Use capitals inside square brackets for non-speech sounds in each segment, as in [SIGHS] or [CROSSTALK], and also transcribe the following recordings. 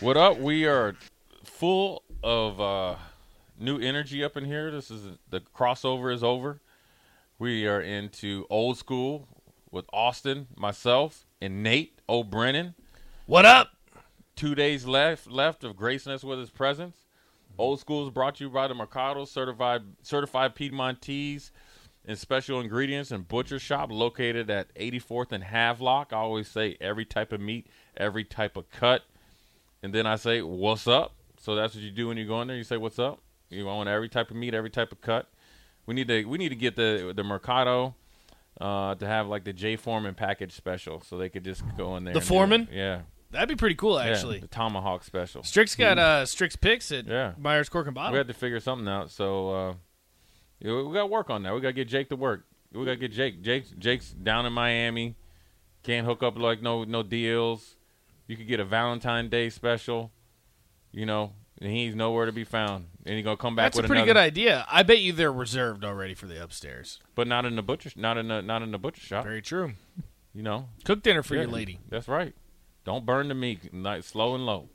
What up? We are full of uh, new energy up in here. This is the crossover is over. We are into old school with Austin, myself, and Nate O'Brennan. What up? Two days left left of gracing us with his presence. Old School is brought to you by the Mercado Certified Certified Piedmontese and Special Ingredients and Butcher Shop located at 84th and Havelock. I always say every type of meat, every type of cut and then I say, "What's up?" So that's what you do when you go in there. You say, "What's up?" You want every type of meat, every type of cut. We need to we need to get the the Mercado uh, to have like the J Foreman package special, so they could just go in there. The Foreman? yeah, That'd be pretty cool, yeah, actually. the Tomahawk special. Strick's got uh, Strick's picks at Yeah. Meier's Cork and Bottle. We had to figure something out, so uh, we got to work on that. We got to get Jake to work. We got to get Jake. Jake. Jake's down in Miami. Can't hook up like no no deals. You could get a Valentine Day special. You know, and he's nowhere to be found. And he's gonna come back That's a pretty another, good idea. I bet you they're reserved already for the upstairs. but not in the butcher, not in the not in the butcher shop. Very true. You know, Cook dinner for Yeah, your lady. That's right. Don't burn the meat. Nice, slow and low.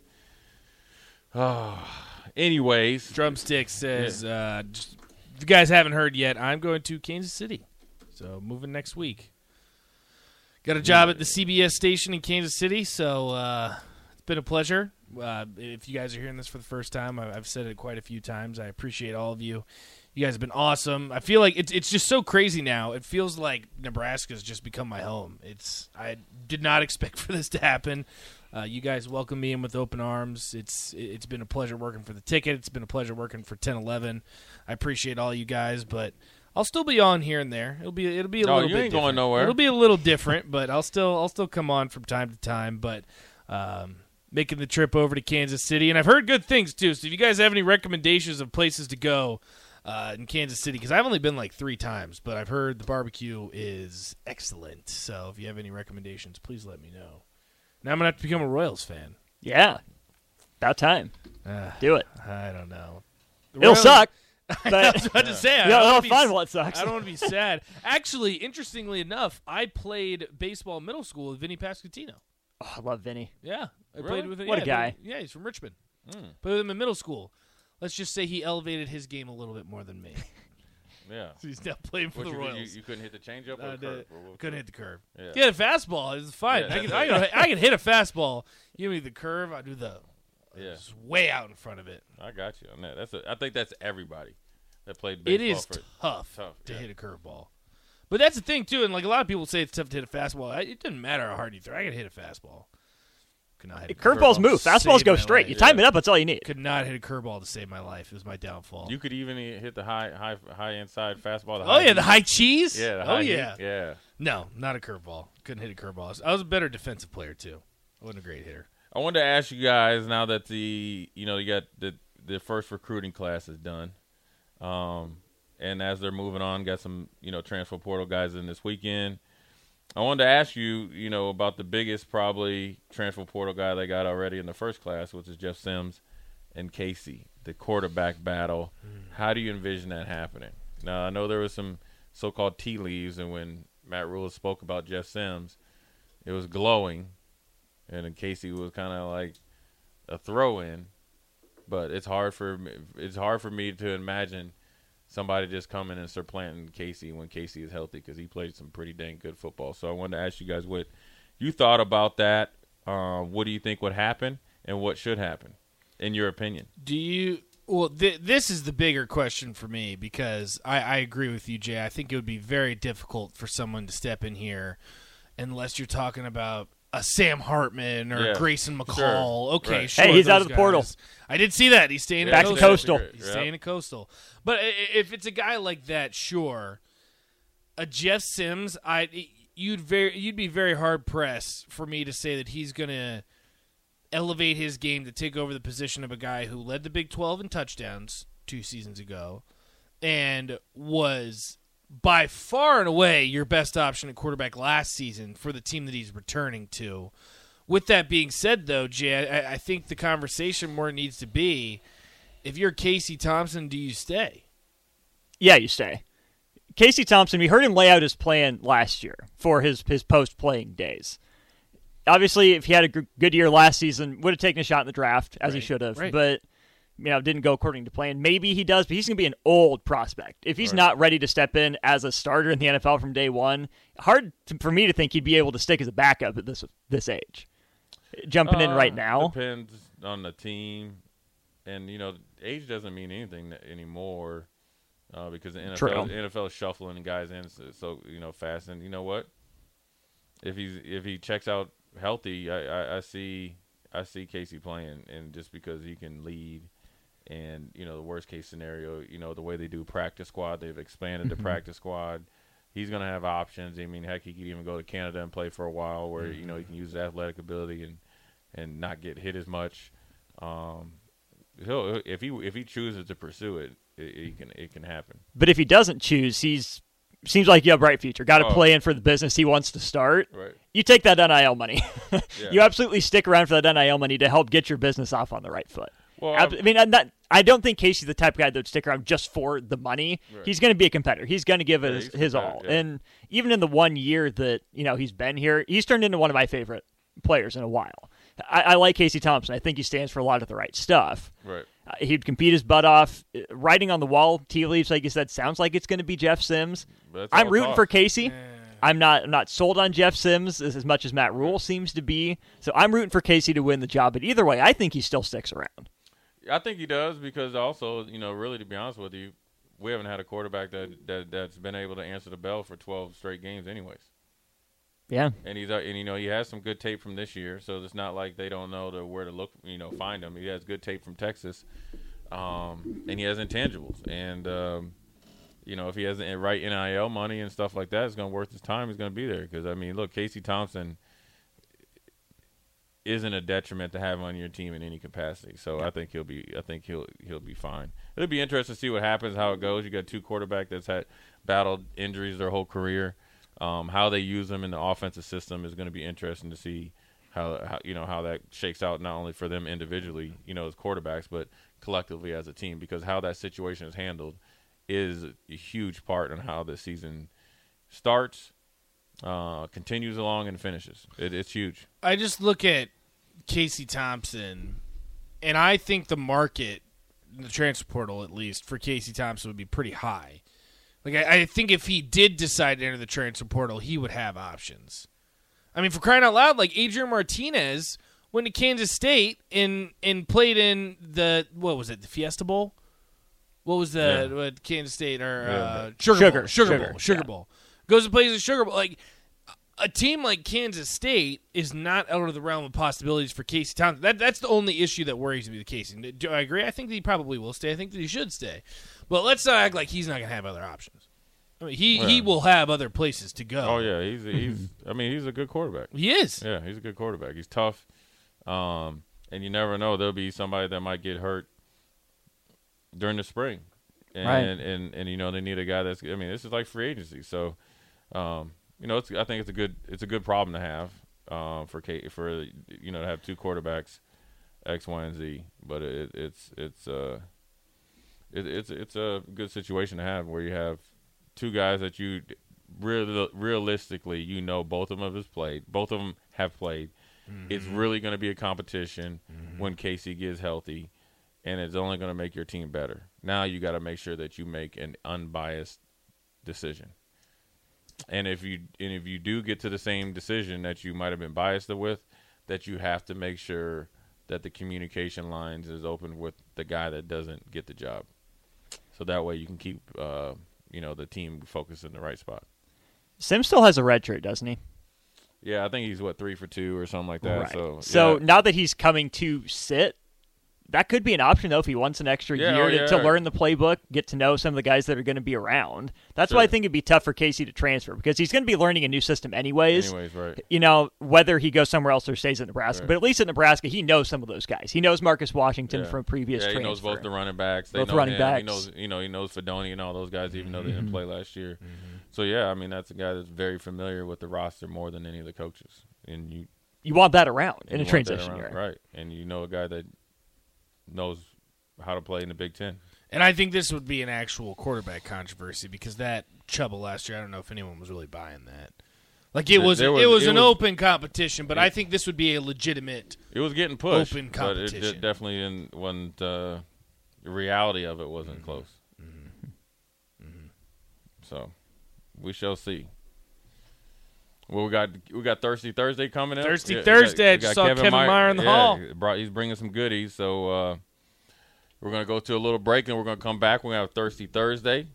Ah, [SIGHS] anyways, Drumstick says, uh, just, if you guys haven't heard yet, I'm going to Kansas City. So moving next week. Got a job at the CBS station in Kansas City, so uh, it's been a pleasure. Uh, if you guys are hearing this for the first time, I- I've said it quite a few times. I appreciate all of you. You guys have been awesome. I feel like it's it's just so crazy now. It feels like Nebraska's just become my home. It's I did not [LAUGHS] expect for this to happen. Uh, you guys welcome me in with open arms. It's it's been a pleasure working for the ticket. It's been a pleasure working for 1011. I appreciate all you guys, but I'll still be on here and there. It'll be it'll be a No, little you bit ain't going nowhere. It'll be a little different, but I'll still I'll still come on from time to time. But um, making the trip over to Kansas City, and I've heard good things too. So if you guys have any recommendations of places to go uh, in Kansas City, because I've only been like three times, but I've heard the barbecue is excellent. So if you have any recommendations, please let me know. Now I'm gonna have to become a Royals fan. Yeah. About time. Uh, Do it. I don't know. The It'll Royals- suck. [LAUGHS] I But was about to say, I you'll, don't you'll wanna be find what sucks. I don't want to be [LAUGHS] sad. Actually, interestingly enough, I played baseball in middle school with Vinny Pasquantino. Oh, I love Vinny. Yeah, I Really? played with him. What a yeah, guy. Yeah, he's from Richmond. Hmm. Played with him in middle school. Let's just say he elevated his game a little bit more than me. [LAUGHS] yeah. so he's now playing for What the you, Royals. You, you couldn't hit the changeup or the the- curve? Or couldn't hit the curve. Yeah. He had a fastball. It's fine. Yeah, I can, I, can, I can hit a fastball. Give me the curve. I do the Yeah, it's way out in front of it. I got you on that. That's a, I think that's everybody that played It baseball. is for, tough, tough, to yeah. hit a curveball. But that's the thing too, and like a lot of people say it's tough to hit a fastball. It doesn't matter how hard you throw. I can hit a fastball. Could not hit a Curveballs curveball move. Fastballs go straight. life. You time it up. That's all you need. Could not hit a curveball to save my life. It was my downfall. You could even hit the high, high, high inside fastball. The oh high yeah, the high cheese. Yeah. The oh high heat. yeah. Yeah. No, not a curveball. Couldn't hit a curveball. I was a better defensive player too. I wasn't a great hitter. I wanted to ask you guys now that the you know you got the the first recruiting class is done, um, and as they're moving on, got some you know transfer portal guys in this weekend. I wanted to ask you you know about the biggest probably transfer portal guy they got already in the first class, which is Jeff Sims and Casey, the quarterback battle. How do you envision that happening? Now I know there was some so-called tea leaves, and when Matt Rhule spoke about Jeff Sims, it was glowing and Casey was kind of like a throw in. But it's hard for me, it's hard for me to imagine somebody just coming and supplanting Casey when Casey is healthy because he played some pretty dang good football. So I wanted to ask you guys what you thought about that. Uh, what do you think would happen, and what should happen, in your opinion? Do you? Well, th- this is the bigger question for me because I, I agree with you, Jay. I think it would be very difficult for someone to step in here unless you're talking about a Sam Hartman or Yeah, Grayson McCall. sure. Okay, Right. sure. Hey, he's out of the portal. I did see that. He's staying Back at to Coastal. Coastal. He's Yep. staying at Coastal. But if it's a guy like that, sure. A Jeff Sims, I you'd very you'd be very hard pressed for me to say that he's gonna elevate his game to take over the position of a guy who led the Big 12 in touchdowns two seasons ago and was by far and away your best option at quarterback last season for the team that he's returning to. With that being said, though, Jay, I, I think the conversation more needs to be if you're Casey Thompson, do you stay? Yeah, you stay. Casey Thompson, we heard him lay out his plan last year for his his post playing days. Obviously, if he had a good year last season, would have taken a shot in the draft as he should have. right. But you know, didn't go according to plan. Maybe he does, but he's going to be an old prospect. If he's not ready to step in as a starter in the NFL from day one, hard to, for me to think he'd be able to stick as a backup at this this age. Jumping in Uh, right now, depends on the team, and you know, age doesn't mean anything anymore uh, because the NFL, True. NFL is shuffling guys in so, so you know fast. And you know what? If he's if he checks out healthy, I, I, I see I see Casey playing, and just because he can lead. And you know the worst case scenario, you know the way they do practice squad, they've expanded Mm-hmm. the practice squad. He's going to have options. I mean, heck, he could even go to Canada and play for a while, where you know he can use his athletic ability and and not get hit as much. Um, he'll if he if he chooses to pursue it, it, it can it can happen. but if he doesn't choose, he's seems like you have a bright future. Got to Oh. play in for the business he wants to start. Right. You take that NIL money. [LAUGHS] Yeah. You absolutely stick around for that NIL money to help get your business off on the right foot. Well, I'm- mean, not, I don't think Casey's the type of guy that would stick around just for the money. Right. He's going to be a competitor. He's going to give Yeah, his, his all. yeah. And even in the one year that you know he's been here, he's turned into one of my favorite players in a while. I, I like Casey Thompson. I think he stands for a lot of the right stuff. Right. Uh, he'd compete his butt off. Uh, Writing on the wall, tea leaves, like you said, sounds like it's going to be Jeff Sims. I'm rooting talk. for Casey. I'm not. I'm not sold on Jeff Sims as, as much as Matt Rhule seems to be. So I'm rooting for Casey to win the job. But either way, I think he still sticks around. I think he does because also, you know, really to be honest with you, we haven't had a quarterback that, that that's been able to answer the bell for 12 straight games, anyways. Yeah. And he's uh, and you know he has some good tape from this year, so it's not like they don't know to where to look, you know, find him. He has good tape from Texas, um, and he has intangibles. And um, you know, if he has the right NIL money and stuff like that, it's going to worth his time. He's going to be there because I mean, look, Casey Thompson isn't a detriment to have on your team in any capacity. So I think he'll be I think he'll he'll be fine. It'll be interesting to see what happens, how it goes. You got two quarterback that's had battled injuries their whole career. Um, how they use them in the offensive system is going to be interesting to see how, how you know how that shakes out not only for them individually, you know, as quarterbacks, but collectively as a team. Because how that situation is handled is a huge part in how the season starts, uh, continues along, and finishes. It, it's huge. I just look at Casey Thompson, and I think the market, the transfer portal at least, for Casey Thompson would be pretty high. Like I, I think if he did decide to enter the transfer portal, he would have options. I mean, for crying out loud, like Adrian Martinez went to Kansas State and and played in the what was it, the Fiesta Bowl? What was the Yeah. what Kansas State or Yeah. uh, Sugar, Sugar, Bowl, Sugar, Sugar, Bowl, Sugar yeah. Bowl? Goes and plays at Sugar Bowl. Like a team like Kansas State is not out of the realm of possibilities for Casey Thompson. That that's the only issue that worries me with Casey. Do I agree? I think that he probably will stay. I think that he should stay. But let's not act like he's not going to have other options. I mean, he he will have other places to go. Oh yeah, he's he's. I mean, he's a good quarterback. he is. Yeah, he's a good quarterback. He's tough, um, and you never know. There'll be somebody that might get hurt during the spring, and Right. and, and and you know they need a guy that's. I mean, this is like free agency, so um, you know it's. I think it's a good it's a good problem to have um, for K, for you know to have two quarterbacks, X, Y, and Z. But it, it's it's uh it, it's it's a good situation to have where you have two guys that you real, realistically you know both of them have played both of them have played it's really going to be a competition when casey gets healthy and it's only going to make your team better Now you got to make sure that you make an unbiased decision. And if you and if you do get to the same decision that you might have been biased with, that you have to make sure that the communication lines is open with the guy that doesn't get the job. So that way you can keep uh, you know the team focused in the right spot. Sim still has a red shirt, doesn't he? Yeah, I think he's what three for two or something like that. right. So so yeah. now that he's coming to sit, that could be an option though if he wants an extra Yeah, year oh, to, yeah. to learn the playbook, get to know some of the guys that are going to be around. That's why I think it'd be tough for Casey to transfer because he's going to be learning a new system anyways. anyways, right? You know, whether he goes somewhere else or stays at Nebraska. Right. But at least at Nebraska, he knows some of those guys. He knows Marcus Washington from previous Yeah, he transfer. knows both the running backs. They Both know running him. backs. He knows, you know, he knows Fidone and all those guys, even though they Mm-hmm. didn't play last year. So yeah, I mean, that's a guy that's very familiar with the roster more than any of the coaches, and you you want that around in a transition year. right? And you know a guy that knows how to play in the Big Ten. And I think this would be an actual quarterback controversy because that Chuba last year, I don't know if anyone was really buying that. Like it was, was- it was it an was- open competition, but I think this would be a legitimate. It was getting pushed, Open but it competition. definitely in, wasn't. Uh, the reality of it wasn't Mm-hmm. close. So we shall see. Well, we got we got Thirsty Thursday coming up. Thirsty Yeah, we Thursday. I we just saw Kevin Meyer in the yeah, hall. Brought, he's bringing some goodies, so uh, we're gonna go to a little break, and we're gonna come back. We're gonna have Thirsty Thursday,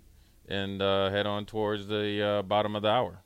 and uh, head on towards the uh, bottom of the hour.